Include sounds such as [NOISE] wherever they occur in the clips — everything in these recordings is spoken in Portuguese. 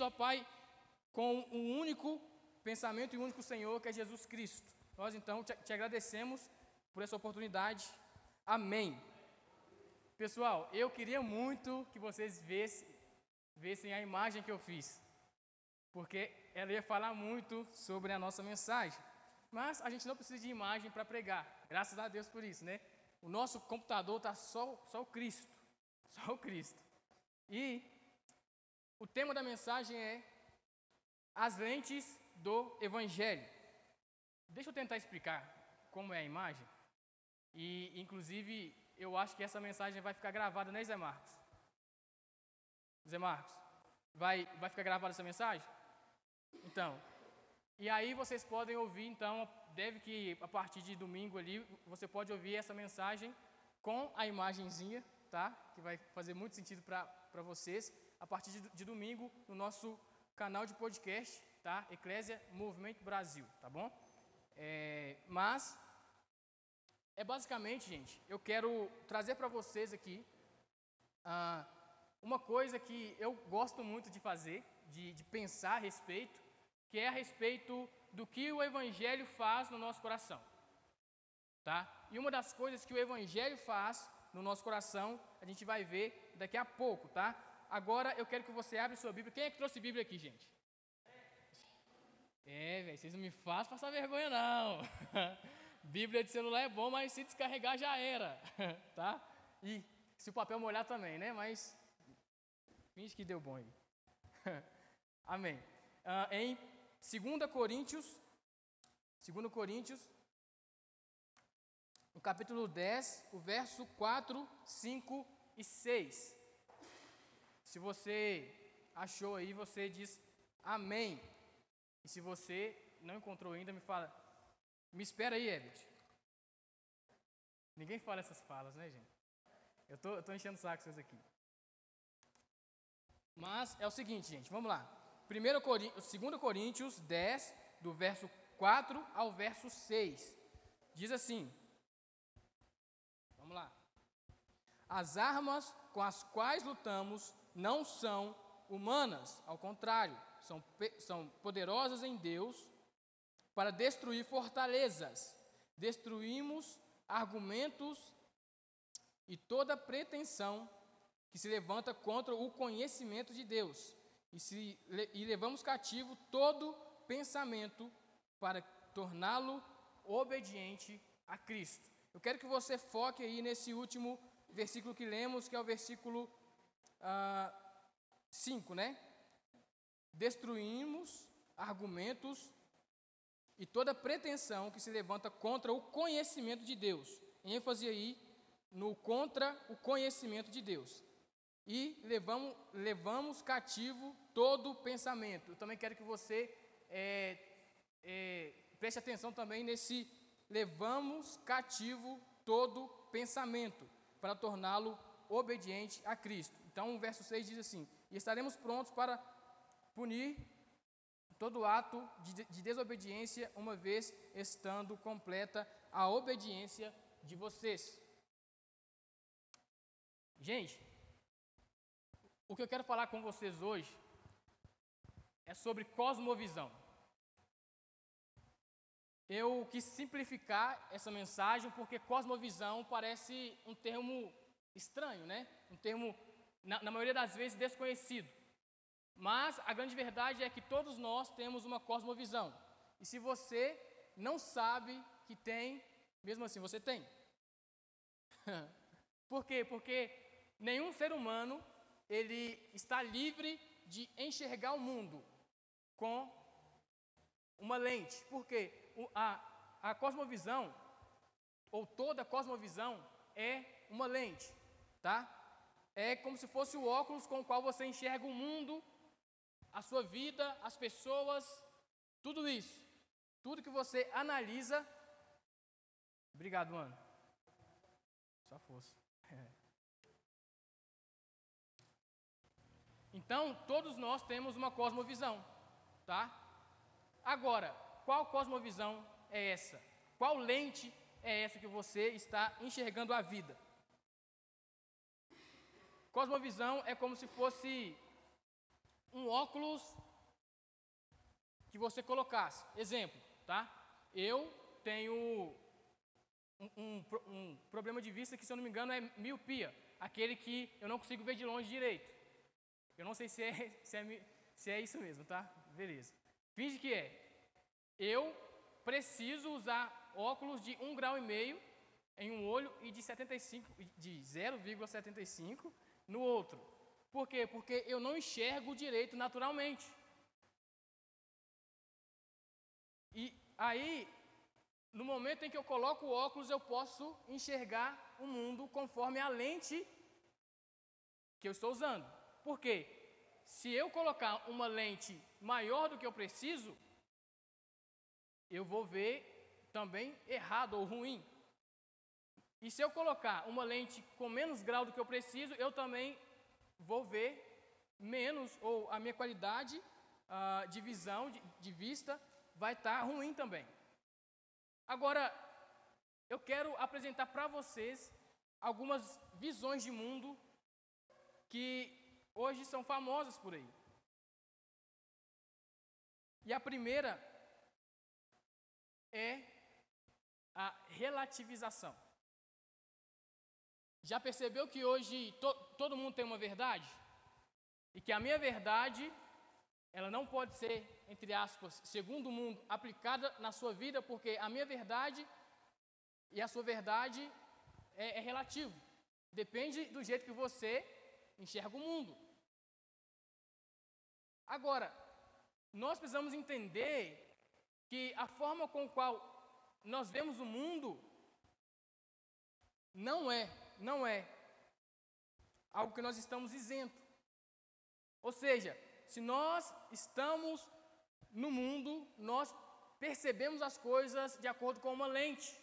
ó Pai, com um único pensamento e único Senhor, que é Jesus Cristo. Nós então te, te agradecemos por essa oportunidade. Amém. Pessoal, eu queria muito que vocês vissem, vissem a imagem que eu fiz, porque ela ia falar muito sobre a nossa mensagem. Mas a gente não precisa de imagem para pregar, graças a Deus por isso, né? O nosso computador está só, só o Cristo, só o Cristo. E o tema da mensagem é as lentes do Evangelho. Deixa eu tentar explicar como é a imagem. E, inclusive, eu acho que essa mensagem vai ficar gravada, né, Zé Marcos? Zé Marcos, vai, vai ficar gravada essa mensagem? Então, e aí vocês podem ouvir, então, deve que a partir de domingo ali, você pode ouvir essa mensagem com a imagenzinha, tá? Que vai fazer muito sentido para vocês. A partir de, de domingo, no nosso canal de podcast, tá? Eclésia Movimento Brasil, tá bom? É, mas é basicamente, gente, eu quero trazer para vocês aqui ah, uma coisa que eu gosto muito de fazer, de, de pensar a respeito, que é a respeito do que o Evangelho faz no nosso coração. Tá? E uma das coisas que o Evangelho faz no nosso coração, a gente vai ver daqui a pouco, tá? Agora eu quero que você abra sua Bíblia. Quem é que trouxe Bíblia aqui, gente? É, velho, vocês não me fazem passar vergonha, não. [LAUGHS] Bíblia de celular é bom, mas se descarregar já era, [LAUGHS] tá? E se o papel molhar também, né? Mas finge que deu bom aí. [LAUGHS] Amém. Uh, em 2 Coríntios, 2 Coríntios, no capítulo 10, o verso 4, 5 e 6. Se você achou aí, você diz amém. E se você não encontrou ainda, me fala, me espera aí, Everett. Ninguém fala essas falas, né, gente? Eu tô, eu tô enchendo saco vocês aqui. Mas é o seguinte, gente, vamos lá. 1 Coríntios, 2 Coríntios 10, do verso 4 ao verso 6. Diz assim: Vamos lá. As armas com as quais lutamos não são humanas, ao contrário, são, são poderosas em Deus para destruir fortalezas. Destruímos argumentos e toda pretensão que se levanta contra o conhecimento de Deus. E, se, e levamos cativo todo pensamento para torná-lo obediente a Cristo. Eu quero que você foque aí nesse último versículo que lemos, que é o versículo 5, uh, né? Destruímos argumentos e toda pretensão que se levanta contra o conhecimento de Deus. ênfase aí no contra o conhecimento de Deus. E levamos, levamos cativo todo pensamento. Eu também quero que você é, é, preste atenção também nesse levamos cativo todo pensamento para torná-lo obediente a Cristo. Então o verso 6 diz assim: E estaremos prontos para punir todo ato de, de desobediência, uma vez estando completa a obediência de vocês. Gente, o que eu quero falar com vocês hoje é sobre cosmovisão. Eu quis simplificar essa mensagem porque cosmovisão parece um termo estranho, né? Um termo, na, na maioria das vezes, desconhecido. Mas a grande verdade é que todos nós temos uma cosmovisão. E se você não sabe que tem, mesmo assim você tem. [LAUGHS] Por quê? Porque nenhum ser humano ele está livre de enxergar o mundo com uma lente. Porque a, a cosmovisão, ou toda cosmovisão, é uma lente, tá? É como se fosse o óculos com o qual você enxerga o mundo a sua vida, as pessoas, tudo isso. Tudo que você analisa. Obrigado, mano. Só força. [LAUGHS] Então, todos nós temos uma cosmovisão, tá? Agora, qual cosmovisão é essa? Qual lente é essa que você está enxergando a vida? Cosmovisão é como se fosse um óculos que você colocasse. Exemplo, tá? Eu tenho um, um, um, problema de vista que, se eu não me engano, é miopia. Aquele que eu não consigo ver de longe direito. Eu não sei se é, [LAUGHS] se é, se é isso mesmo, tá? Beleza. Finge que é. Eu preciso usar óculos de 1 grau e meio em um olho e de 75 de 0,75 no outro. Por quê? Porque eu não enxergo direito naturalmente. E aí, no momento em que eu coloco o óculos, eu posso enxergar o mundo conforme a lente que eu estou usando. Por quê? Se eu colocar uma lente maior do que eu preciso, eu vou ver também errado ou ruim. E se eu colocar uma lente com menos grau do que eu preciso, eu também vou ver menos, ou a minha qualidade uh, de visão, de, de vista, vai estar tá ruim também. Agora, eu quero apresentar para vocês algumas visões de mundo que hoje são famosas por aí. E a primeira é a relativização. Já percebeu que hoje to, todo mundo tem uma verdade? E que a minha verdade, ela não pode ser, entre aspas, segundo o mundo, aplicada na sua vida, porque a minha verdade e a sua verdade é, é relativo. Depende do jeito que você enxerga o mundo. Agora, nós precisamos entender que a forma com qual nós vemos o mundo não é não é algo que nós estamos isento. Ou seja, se nós estamos no mundo, nós percebemos as coisas de acordo com uma lente.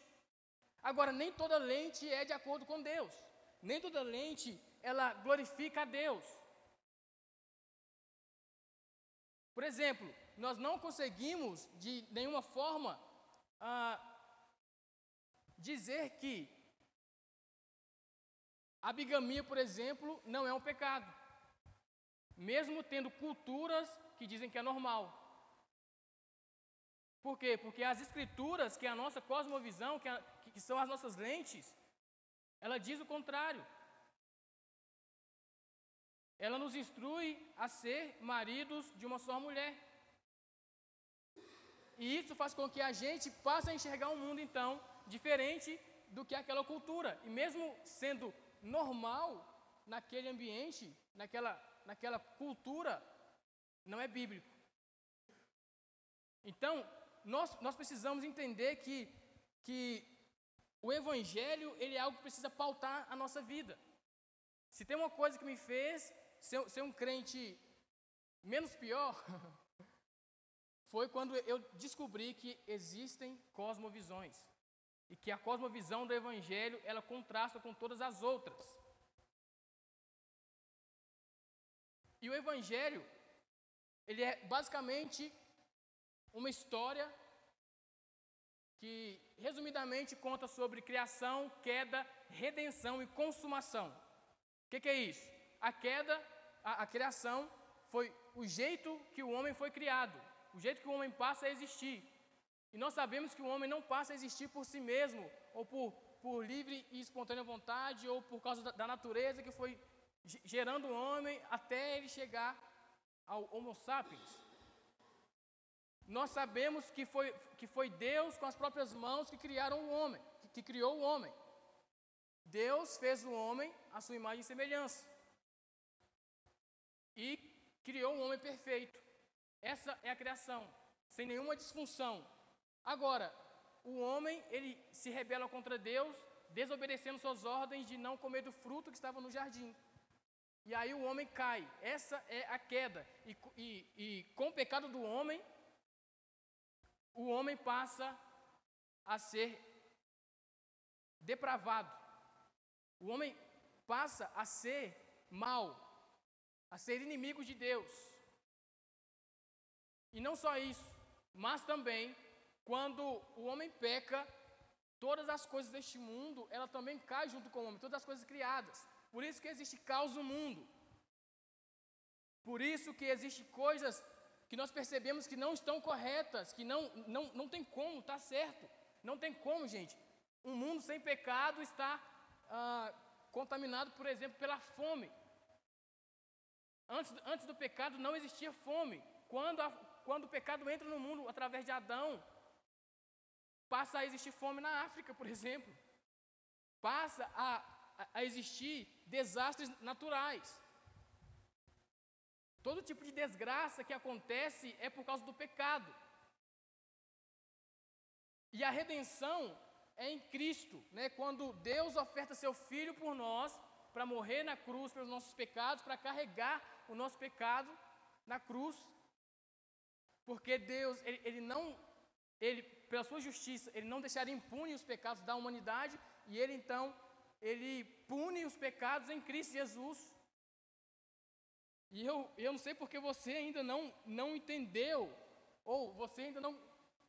Agora, nem toda lente é de acordo com Deus. Nem toda lente ela glorifica a Deus. Por exemplo, nós não conseguimos de nenhuma forma ah, dizer que a bigamia, por exemplo, não é um pecado, mesmo tendo culturas que dizem que é normal. Por quê? Porque as escrituras, que é a nossa cosmovisão, que, a, que são as nossas lentes, ela diz o contrário. Ela nos instrui a ser maridos de uma só mulher. E isso faz com que a gente passe a enxergar um mundo, então, diferente do que aquela cultura. E mesmo sendo normal naquele ambiente, naquela, naquela cultura, não é bíblico. Então, nós, nós precisamos entender que, que o Evangelho ele é algo que precisa pautar a nossa vida. Se tem uma coisa que me fez ser, ser um crente menos pior, [LAUGHS] foi quando eu descobri que existem cosmovisões e que a cosmovisão do evangelho ela contrasta com todas as outras. E o evangelho ele é basicamente uma história que resumidamente conta sobre criação, queda, redenção e consumação. O que, que, é isso? A queda, a, a criação foi o jeito que o homem foi criado, o jeito que o homem passa a existir. E nós sabemos que o homem não passa a existir por si mesmo, ou por, por livre e espontânea vontade, ou por causa da, da natureza que foi gerando o homem até ele chegar ao Homo sapiens. Nós sabemos que foi, que foi Deus com as próprias mãos que criaram o homem, que, que criou o homem. Deus fez o homem à sua imagem e semelhança. E criou um homem perfeito. Essa é a criação, sem nenhuma disfunção, Agora, o homem, ele se rebela contra Deus, desobedecendo suas ordens de não comer do fruto que estava no jardim. E aí o homem cai. Essa é a queda. E, e, e com o pecado do homem, o homem passa a ser depravado. O homem passa a ser mal, a ser inimigo de Deus. E não só isso, mas também quando o homem peca, todas as coisas deste mundo, ela também cai junto com o homem, todas as coisas criadas. Por isso que existe caos no mundo. Por isso que existem coisas que nós percebemos que não estão corretas, que não, não, não tem como, está certo. Não tem como, gente. Um mundo sem pecado está ah, contaminado, por exemplo, pela fome. Antes, antes do pecado não existia fome. Quando, a, quando o pecado entra no mundo através de Adão, passa a existir fome na África, por exemplo. Passa a, a, existir desastres naturais. Todo tipo de desgraça que acontece é por causa do pecado. E a redenção é em Cristo, né? Quando Deus oferta seu filho por nós, para morrer na cruz pelos nossos pecados, para carregar o nosso pecado na cruz. Porque Deus, ele, ele não, ele, pela sua justiça, ele não deixaria impune os pecados da humanidade, e ele então, ele pune os pecados em Cristo Jesus. E eu, eu não sei porque você ainda não, não entendeu, ou você ainda não,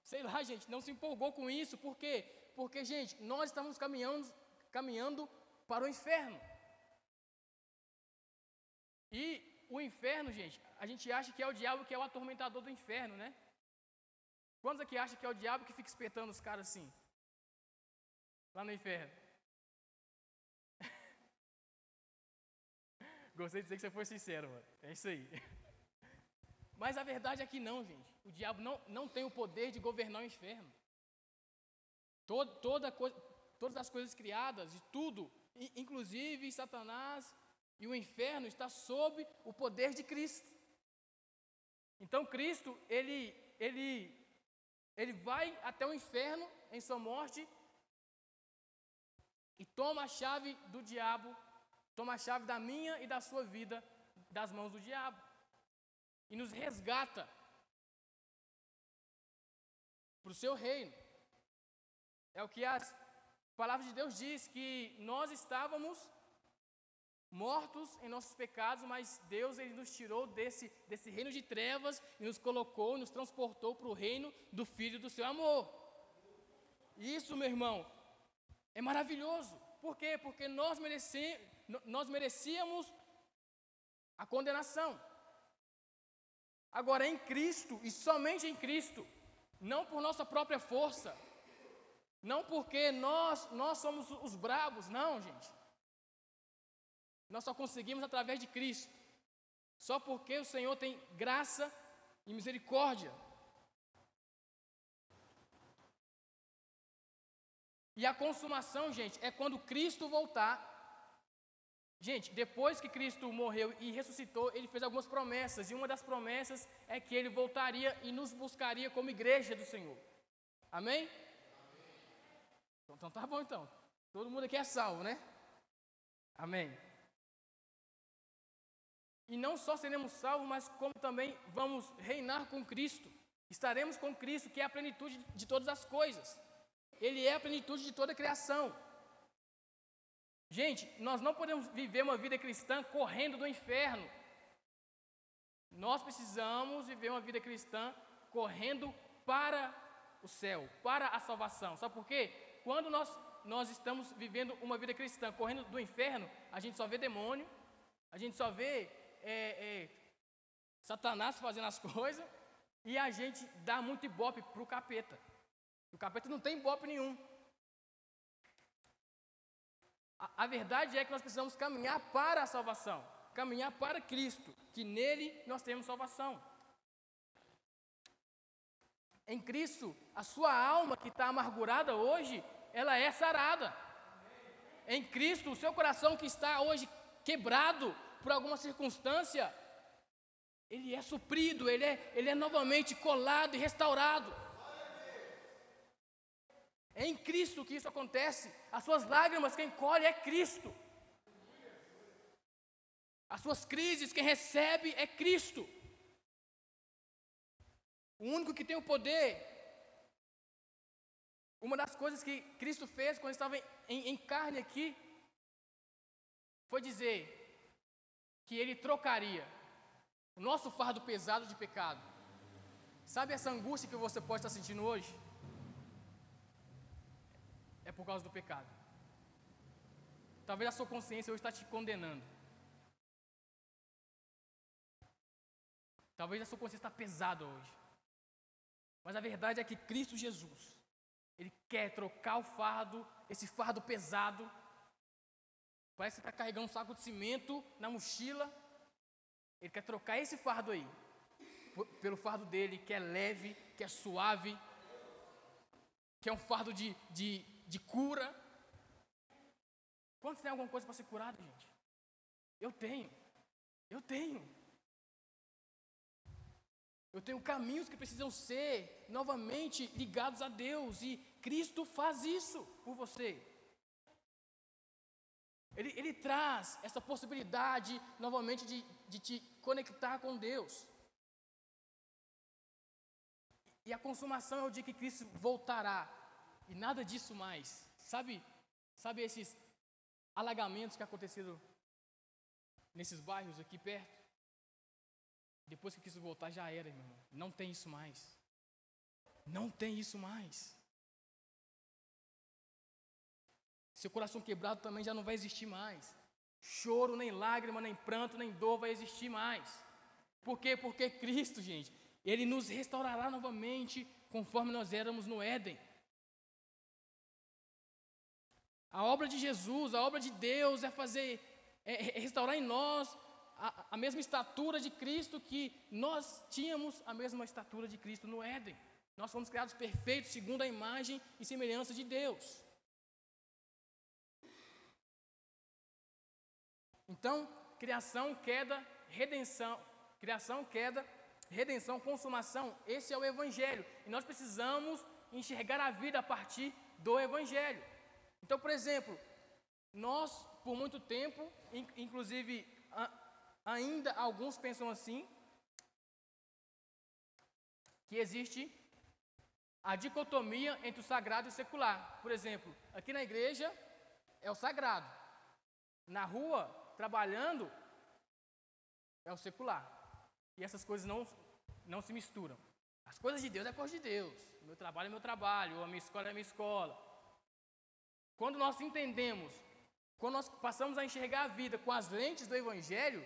sei lá, [LAUGHS] gente, não se empolgou com isso, por quê? Porque, gente, nós estamos caminhando, caminhando para o inferno. E o inferno, gente, a gente acha que é o diabo que é o atormentador do inferno, né? Quantos aqui acham que é o diabo que fica espetando os caras assim? Lá no inferno. [LAUGHS] Gostei de dizer que você foi sincero, mano. É isso aí. [LAUGHS] Mas a verdade é que não, gente. O diabo não, não tem o poder de governar o inferno. Todo, toda todas as coisas criadas, e tudo, inclusive Satanás e o inferno está sob o poder de Cristo. Então Cristo, ele, ele, ele vai até o inferno em sua morte e toma a chave do diabo, toma a chave da minha e da sua vida das mãos do diabo e nos resgata para o seu reino. É o que as palavras de Deus diz que nós estávamos mortos em nossos pecados, mas Deus ele nos tirou desse, desse reino de trevas e nos colocou, nos transportou para o reino do Filho do seu amor. Isso, meu irmão, é maravilhoso. Por quê? Porque nós, mereci, nós merecíamos a condenação. Agora, em Cristo, e somente em Cristo, não por nossa própria força, não porque nós, nós somos os bravos, não, gente. Nós só conseguimos através de Cristo. Só porque o Senhor tem graça e misericórdia. E a consumação, gente, é quando Cristo voltar. Gente, depois que Cristo morreu e ressuscitou, ele fez algumas promessas, e uma das promessas é que ele voltaria e nos buscaria como igreja do Senhor. Amém? Então, então tá bom então. Todo mundo aqui é salvo, né? Amém. E não só seremos salvos, mas como também vamos reinar com Cristo. Estaremos com Cristo, que é a plenitude de todas as coisas. Ele é a plenitude de toda a criação. Gente, nós não podemos viver uma vida cristã correndo do inferno. Nós precisamos viver uma vida cristã correndo para o céu, para a salvação. Sabe por quê? Quando nós, nós estamos vivendo uma vida cristã correndo do inferno, a gente só vê demônio, a gente só vê é, é, Satanás fazendo as [LAUGHS] coisas e a gente dá muito ibope para o capeta. O capeta não tem ibope nenhum. A, a verdade é que nós precisamos caminhar para a salvação, caminhar para Cristo, que nele nós temos salvação. Em Cristo, a sua alma que está amargurada hoje, ela é sarada. Em Cristo, o seu coração que está hoje quebrado, por alguma circunstância, ele é suprido, ele é, ele é novamente colado e restaurado. É em Cristo que isso acontece. As suas lágrimas, quem colhe é Cristo. As suas crises, quem recebe é Cristo. O único que tem o poder. Uma das coisas que Cristo fez quando estava em, em carne aqui foi dizer: que ele trocaria o nosso fardo pesado de pecado. Sabe essa angústia que você pode estar sentindo hoje? É por causa do pecado. Talvez a sua consciência hoje está te condenando. Talvez a sua consciência está pesada hoje. Mas a verdade é que Cristo Jesus, Ele quer trocar o fardo, esse fardo pesado. Parece que está carregando um saco de cimento na mochila. Ele quer trocar esse fardo aí pelo fardo dele, que é leve, que é suave, que é um fardo de, de, de cura. Quantos tem alguma coisa para ser curado, gente? Eu tenho. Eu tenho. Eu tenho caminhos que precisam ser novamente ligados a Deus e Cristo faz isso por você. Ele, ele traz essa possibilidade novamente de, de te conectar com Deus. E a consumação é o dia que Cristo voltará. E nada disso mais. Sabe, sabe esses alagamentos que aconteceram nesses bairros aqui perto? Depois que Cristo voltar, já era, irmão. Não tem isso mais. Não tem isso mais. Seu coração quebrado também já não vai existir mais. Choro, nem lágrima, nem pranto, nem dor vai existir mais. Por quê? Porque Cristo, gente, Ele nos restaurará novamente conforme nós éramos no Éden. A obra de Jesus, a obra de Deus é fazer, é, é restaurar em nós a, a mesma estatura de Cristo que nós tínhamos a mesma estatura de Cristo no Éden. Nós fomos criados perfeitos segundo a imagem e semelhança de Deus. Então, criação, queda, redenção, criação, queda, redenção, consumação, esse é o evangelho. E nós precisamos enxergar a vida a partir do evangelho. Então, por exemplo, nós por muito tempo, inclusive ainda alguns pensam assim, que existe a dicotomia entre o sagrado e o secular. Por exemplo, aqui na igreja é o sagrado, na rua, trabalhando, é o secular. E essas coisas não, não se misturam. As coisas de Deus é coisa de Deus. O meu trabalho é meu trabalho, a minha escola é minha escola. Quando nós entendemos, quando nós passamos a enxergar a vida com as lentes do Evangelho,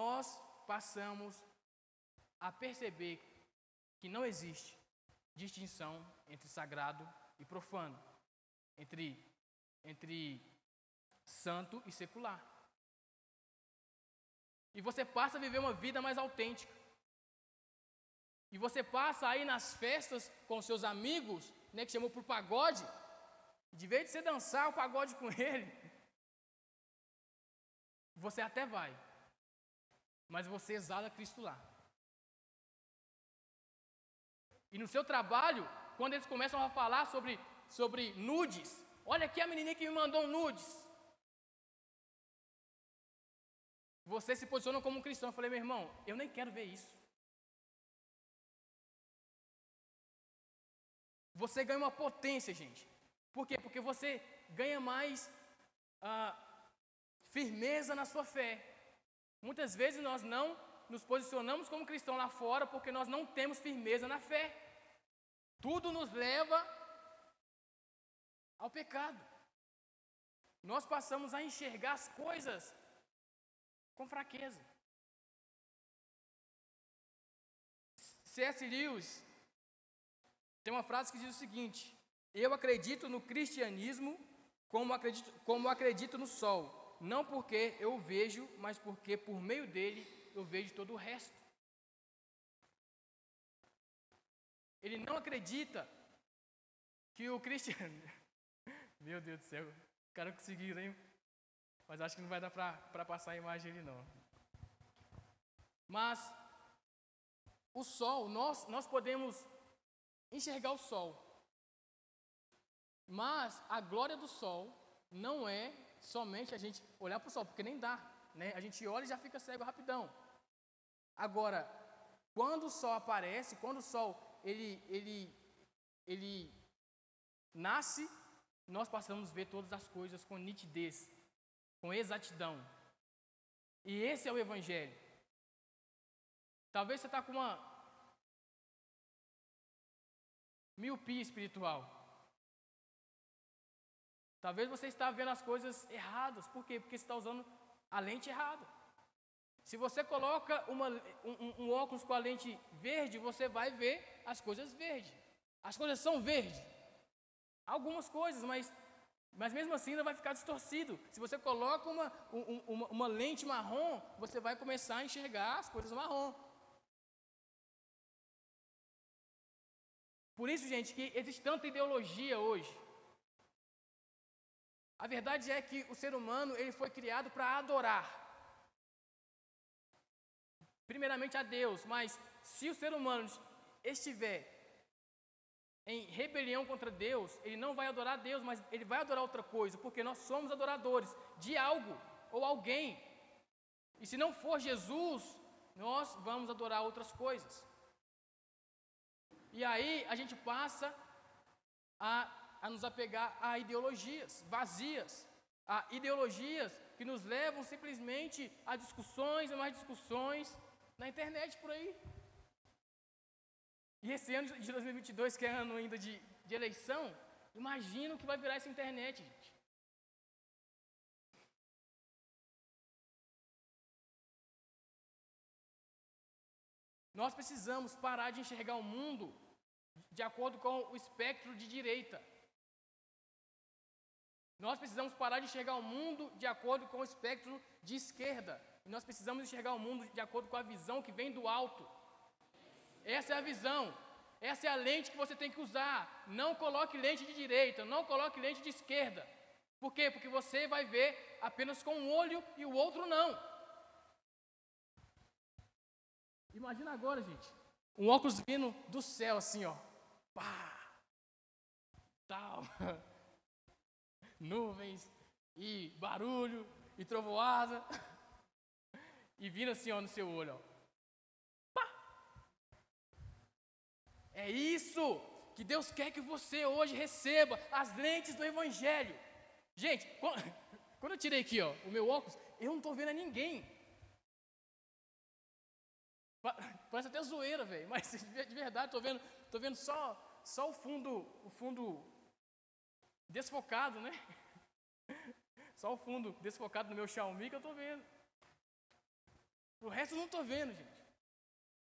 nós passamos a perceber que não existe distinção entre sagrado e profano, entre, entre santo e secular. E você passa a viver uma vida mais autêntica. E você passa aí nas festas com seus amigos, né, que chamou por pagode, de vez de você dançar o pagode com [LAUGHS] ele, você até vai, mas você exala Cristo lá. E no seu trabalho, quando eles começam a falar sobre, sobre nudes, olha aqui a menininha que me mandou um nudes. Você se posiciona como um cristão. Eu falei, meu irmão, eu nem quero ver isso. Você ganha uma potência, gente. Por quê? Porque você ganha mais ah, firmeza na sua fé. Muitas vezes nós não nos posicionamos como cristão lá fora porque nós não temos firmeza na fé. Tudo nos leva ao pecado. Nós passamos a enxergar as coisas com fraqueza. C.S. Lewis tem uma frase que diz o seguinte: Eu acredito no cristianismo como acredito, como acredito no sol não porque eu o vejo, mas porque por meio dele eu vejo todo o resto. Ele não acredita que o cristiano. [LAUGHS] Meu Deus do céu, o cara conseguiu, hein? Mas acho que não vai dar para passar a imagem ali, não. Mas o sol, nós, nós podemos enxergar o sol. Mas a glória do sol não é somente a gente olhar para o sol, porque nem dá, né? A gente olha e já fica cego rapidão. Agora, quando o sol aparece, quando o sol ele ele ele nasce, nós passamos a ver todas as coisas com nitidez, com exatidão. E esse é o evangelho. Talvez você está com uma miopia espiritual. Talvez você está vendo as coisas erradas. Por quê? Porque você está usando a lente errada. Se você coloca uma, um, um, óculos com a lente verde, você vai ver as coisas verdes. As coisas são verdes. Algumas coisas, mas, mas mesmo assim ainda vai ficar distorcido. Se você coloca uma, uma, uma lente marrom, você vai começar a enxergar as coisas marrom. Por isso, gente, que existe tanta ideologia hoje. A verdade é que o ser humano ele foi criado para adorar. Primeiramente a Deus, mas se o ser humano estiver rebelião contra Deus, ele não vai adorar Deus, mas ele vai adorar outra coisa, porque nós somos adoradores de algo ou alguém. E se não for Jesus, nós vamos adorar outras coisas. E aí a gente passa a, a nos apegar a ideologias vazias, a ideologias que nos levam simplesmente a discussões e mais discussões na internet por aí. E esse ano de 2022, que é ano ainda de, de eleição, imagina o que vai virar essa internet, gente. Nós precisamos parar de enxergar o mundo de acordo com o espectro de direita. Nós precisamos parar de enxergar o mundo de acordo com o espectro de esquerda. E nós precisamos enxergar o mundo de acordo com a visão que vem do alto. Essa é a visão. Essa é a lente que você tem que usar. Não coloque lente de direita, não coloque lente de esquerda. Por quê? Porque você vai ver apenas com um olho e o outro não. Imagina agora, gente, um óculos vindo do céu assim, ó. Pá! Tal. [LAUGHS] Nuvens e barulho e trovoada. [LAUGHS] E vindo assim, ó, no seu olho, ó. Pá! É isso que Deus quer que você hoje receba as lentes do Evangelho. Gente, [LAUGHS] quando eu tirei aqui, ó, o meu óculos, eu não estou vendo a ninguém. [LAUGHS] Parece até zoeira, velho, mas [LAUGHS] de verdade, estou vendo, tô vendo só, só o fundo, o fundo desfocado, né? Só o fundo desfocado no meu Xiaomi que eu estou vendo. O resto eu não estou vendo, gente.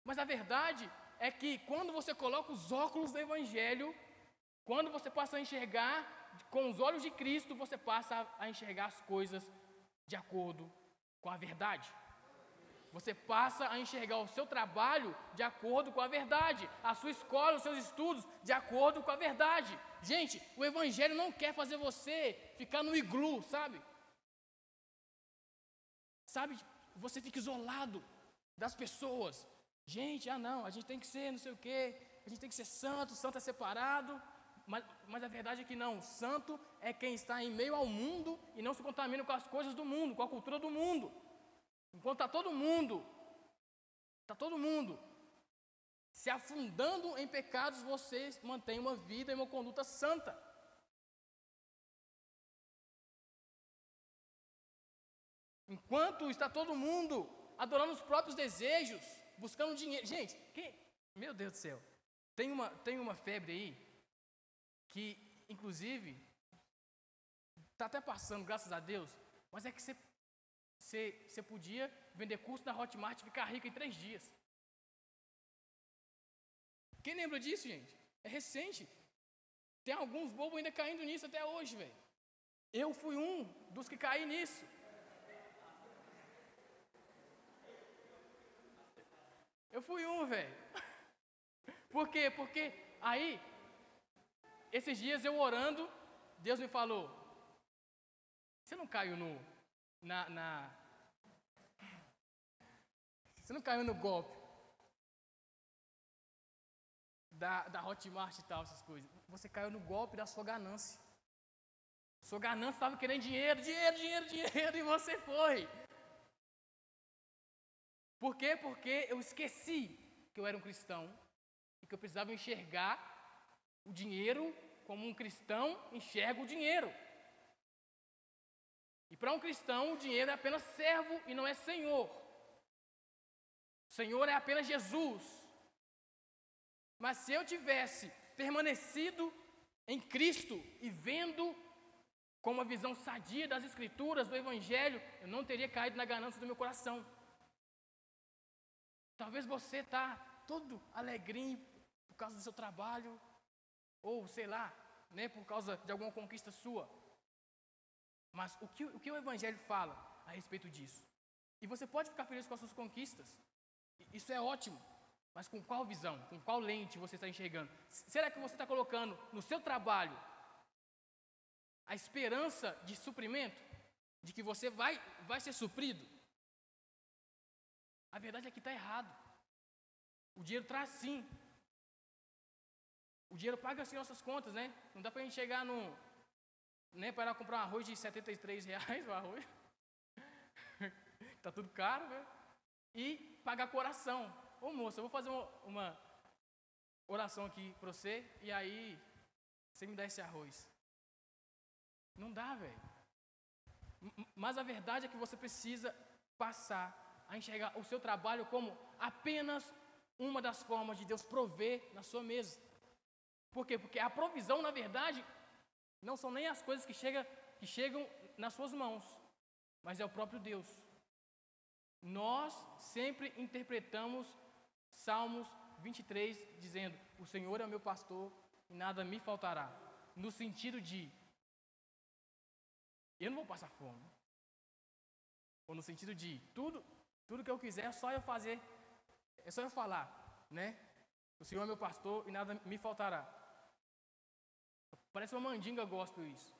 Mas a verdade é que quando você coloca os óculos do Evangelho, quando você passa a enxergar com os olhos de Cristo, você passa a enxergar as coisas de acordo com a verdade. Você passa a enxergar o seu trabalho de acordo com a verdade, a sua escola, os seus estudos de acordo com a verdade. Gente, o Evangelho não quer fazer você ficar no iglu, sabe? Sabe, você fica isolado das pessoas. Gente, ah não, a gente tem que ser não sei o quê, a gente tem que ser santo, santo é separado. Mas, mas a verdade é que não, santo é quem está em meio ao mundo e não se contamina com as coisas do mundo, com a cultura do mundo. Enquanto está todo mundo, está todo mundo se afundando em pecados, você mantém uma vida e uma conduta santa. Enquanto está todo mundo adorando os próprios desejos, buscando dinheiro. Gente, quem, meu Deus do céu, tem uma, tem uma febre aí que, inclusive, está até passando, graças a Deus, mas é que você você, você podia vender curso na Hotmart e ficar rico em três dias. Quem lembra disso, gente? É recente. Tem alguns bobos ainda caindo nisso até hoje, velho. Eu fui um dos que caí nisso. Eu fui um, velho. Por quê? Porque aí, esses dias eu orando, Deus me falou: Você não caiu no, na, na. Você não caiu no golpe da, da Hotmart e tal, essas coisas. Você caiu no golpe da sua ganância. Sua ganância estava querendo dinheiro, dinheiro, dinheiro, [LAUGHS] dinheiro, e você foi. Por quê? Porque eu esqueci que eu era um cristão e que eu precisava enxergar o dinheiro como um cristão enxerga o dinheiro. E para um cristão, o dinheiro é apenas servo e não é senhor. Senhor é apenas Jesus. Mas se eu tivesse permanecido em Cristo e vendo com uma visão sadia das Escrituras, do Evangelho, eu não teria caído na ganância do meu coração. Talvez você está todo alegrinho por causa do seu trabalho, ou sei lá, né, por causa de alguma conquista sua. Mas o que, o que o Evangelho fala a respeito disso? E você pode ficar feliz com as suas conquistas, isso é ótimo, mas com qual visão, com qual lente você está enxergando? Será que você está colocando no seu trabalho a esperança de suprimento? De que você vai, vai ser suprido? A verdade é que está errado. O dinheiro traz sim. O dinheiro paga assim nossas contas, né? Não dá para a gente chegar no. Né, para comprar um arroz de 73 reais, o arroz. [LAUGHS] tá tudo caro, né? E pagar coração. Ô moça, eu vou fazer uma, uma oração aqui para você e aí você me dá esse arroz. Não dá, velho. Mas a verdade é que você precisa passar a enxergar o seu trabalho como apenas uma das formas de Deus prover na sua mesa. Por quê? Porque a provisão, na verdade, não são nem as coisas que, chega, que chegam nas suas mãos, mas é o próprio Deus. Nós sempre interpretamos Salmos 23 dizendo: O Senhor é o meu pastor e nada me faltará. No sentido de eu não vou passar fome. Ou no sentido de tudo, tudo que eu quiser é só eu fazer, é só eu falar, né? O Senhor é meu pastor e nada me faltará. Parece uma mandinga gospel isso.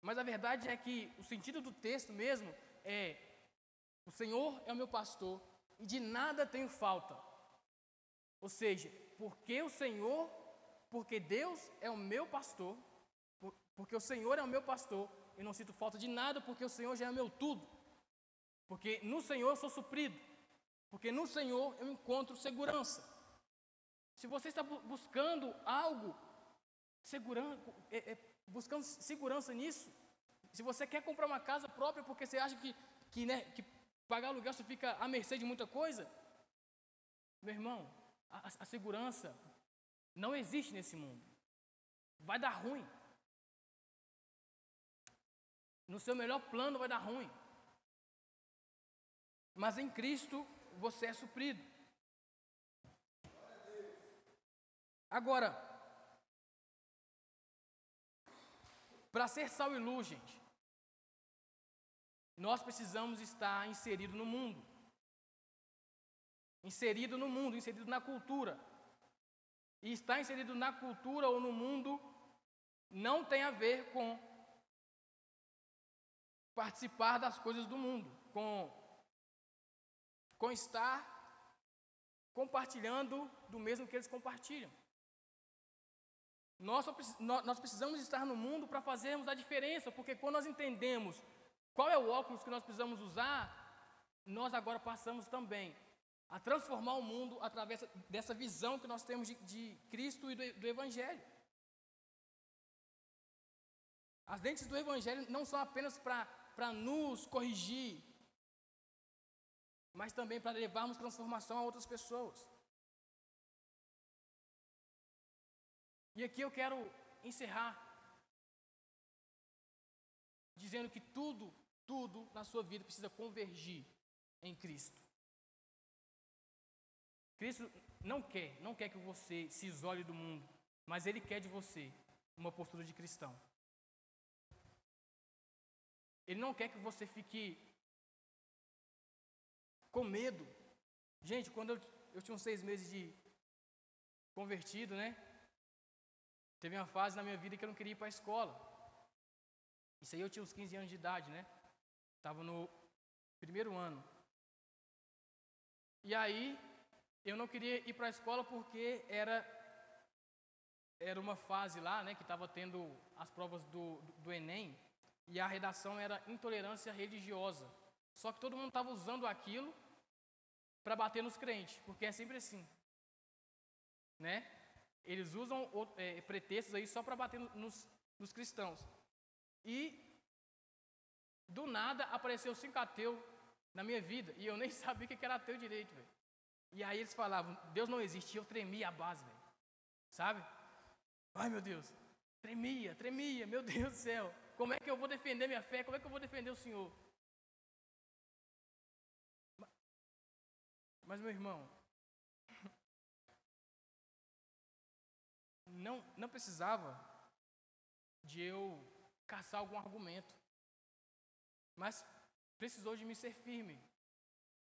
Mas a verdade é que o sentido do texto mesmo é: o Senhor é o meu pastor e de nada tenho falta. Ou seja, porque o Senhor, porque Deus é o meu pastor, porque o Senhor é o meu pastor, eu não sinto falta de nada, porque o Senhor já é meu tudo. Porque no Senhor eu sou suprido. Porque no Senhor eu encontro segurança. Se você está buscando algo, segurança, é, é, buscando segurança nisso, se você quer comprar uma casa própria porque você acha que, que, né, que pagar aluguel você fica à mercê de muita coisa, meu irmão, a, a segurança não existe nesse mundo. Vai dar ruim. No seu melhor plano vai dar ruim. Mas em Cristo você é suprido. Agora, para ser sal e luz, gente, nós precisamos estar inserido no mundo. Inserido no mundo, inserido na cultura. E estar inserido na cultura ou no mundo não tem a ver com participar das coisas do mundo, com, com estar compartilhando do mesmo que eles compartilham. Nós, nós precisamos estar no mundo para fazermos a diferença, porque quando nós entendemos qual é o óculos que nós precisamos usar, nós agora passamos também a transformar o mundo através dessa visão que nós temos de, de Cristo e do, do Evangelho. As lentes do Evangelho não são apenas para para nos corrigir, mas também para levarmos transformação a outras pessoas. E aqui eu quero encerrar dizendo que tudo, tudo na sua vida precisa convergir em Cristo. Cristo não quer, não quer que você se isole do mundo, mas Ele quer de você uma postura de cristão. Ele não quer que você fique com medo. Gente, quando eu, eu tinha uns seis meses de convertido, né? Teve uma fase na minha vida que eu não queria ir para a escola. Isso aí eu tinha uns 15 anos de idade, né? Estava no primeiro ano. E aí, eu não queria ir para a escola porque era era uma fase lá, né, que estava tendo as provas do, do, do Enem e a redação era intolerância religiosa. Só que todo mundo estava usando aquilo para bater nos crentes, porque é sempre assim. Né? Eles usam é, pretextos aí só para bater nos, nos cristãos. E do nada apareceu cinco ateu na minha vida e eu nem [LAUGHS] sabia o que era ateu direito, velho. E aí eles falavam, Deus não existe, eu tremia a base, velho. Sabe? Ai meu Deus, tremia, tremia, meu [LAUGHS] Deus do céu. Como é que eu vou defender minha fé? Como é que eu vou defender o Senhor? Mas, meu irmão, não, não precisava de eu caçar algum argumento, mas precisou de me ser firme.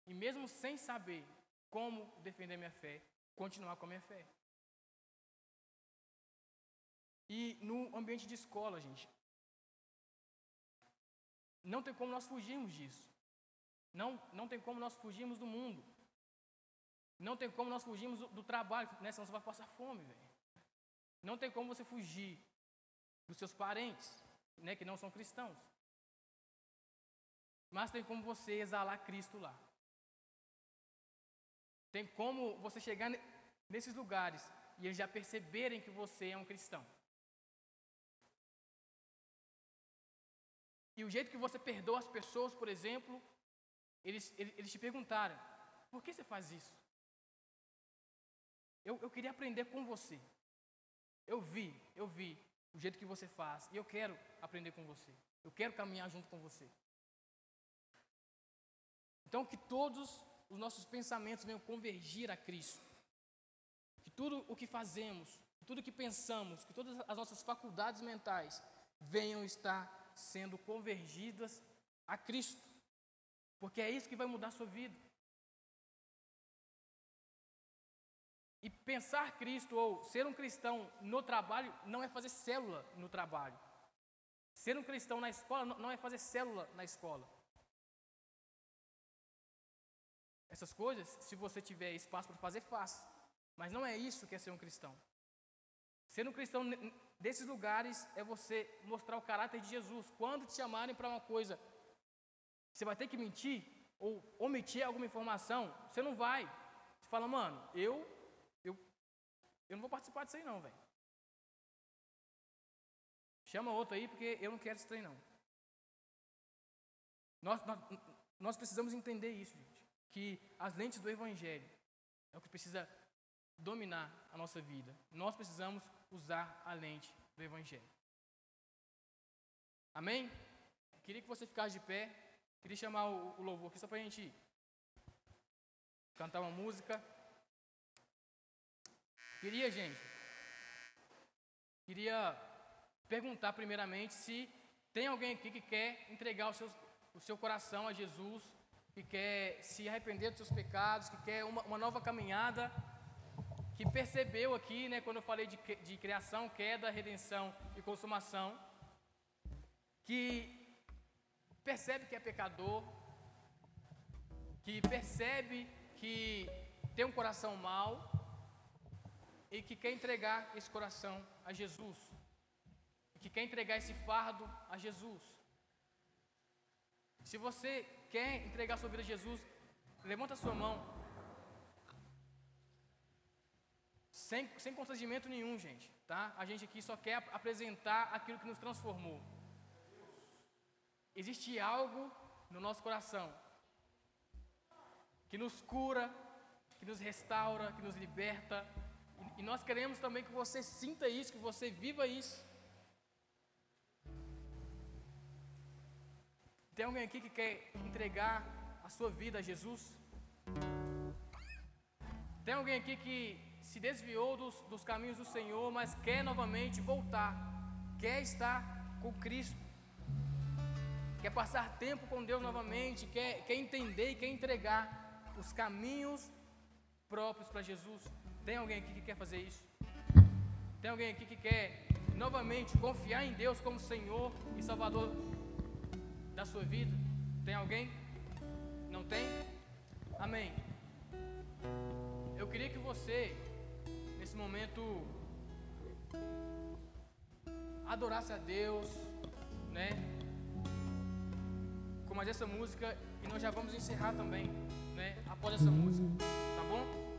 E mesmo sem saber como defender minha fé, continuar com a minha fé. E no ambiente de escola, gente, não tem como nós fugirmos disso. Não, não tem como nós fugirmos do mundo. Não tem como nós fugirmos do, trabalho, né? senão você vai passar fome, velho. Não tem como você fugir dos seus parentes, né, que não são cristãos. Mas tem como você exalar Cristo lá. Tem como você chegar nesses lugares e eles já perceberem que você é um cristão. E o jeito que você perdoa as pessoas, por exemplo, eles, eles, eles te perguntaram: por que você faz isso? Eu, eu queria aprender com você. Eu vi, eu vi o jeito que você faz e eu quero aprender com você. Eu quero caminhar junto com você. Então, que todos os nossos pensamentos venham convergir a Cristo. Que tudo o que fazemos, tudo o que pensamos, que todas as nossas faculdades mentais venham estar sendo convergidas a Cristo. Porque é isso que vai mudar a sua vida. E pensar Cristo ou ser um cristão no trabalho não é fazer célula no trabalho. Ser um cristão na escola não é fazer célula na escola. Essas coisas, se você tiver espaço para fazer, faça. Mas não é isso que é ser um cristão. Ser um cristão desses lugares é você mostrar o caráter de Jesus. Quando te chamarem para uma coisa, você vai ter que mentir ou omitir alguma informação, você não vai. Você fala, mano, eu, eu não vou participar disso aí não, velho. Chama outro aí porque eu não quero esse trem não. Nós, nós, nós precisamos entender isso, gente que as lentes do Evangelho é o que precisa dominar a nossa vida. Nós precisamos usar a lente do Evangelho. Amém? Queria que você ficasse de pé. Queria chamar o, o louvor aqui só para a gente cantar uma música. Queria, gente, queria perguntar primeiramente se tem alguém aqui que quer entregar o seu, o seu coração a Jesus que quer se arrepender dos seus pecados, que quer uma, uma nova caminhada, que percebeu aqui, né, quando eu falei de, de criação, queda, redenção e consumação, que percebe que é pecador, que percebe que tem um coração mau e que quer entregar esse coração a Jesus, que quer entregar esse fardo a Jesus. Se você quer entregar sua vida a Jesus, levanta sua mão. Sem, sem constrangimento nenhum, gente. Tá? A gente aqui só quer apresentar aquilo que nos transformou. Existe algo no nosso coração que nos cura, que nos restaura, que nos liberta. E, nós queremos também que você sinta isso, que você viva isso. Tem alguém aqui que quer entregar a sua vida a Jesus? Tem alguém aqui que se desviou dos, dos caminhos do Senhor, mas quer novamente voltar, quer estar com Cristo, quer passar tempo com Deus novamente, quer, quer entender e quer entregar os caminhos próprios para Jesus? Tem alguém aqui que quer fazer isso? Tem alguém aqui que quer novamente confiar em Deus como Senhor e Salvador da sua vida? Tem alguém? Não tem? Amém. Eu queria que você, nesse momento, adorasse a Deus, né? Com mais essa música e nós já vamos encerrar também, né? Após essa música, tá bom?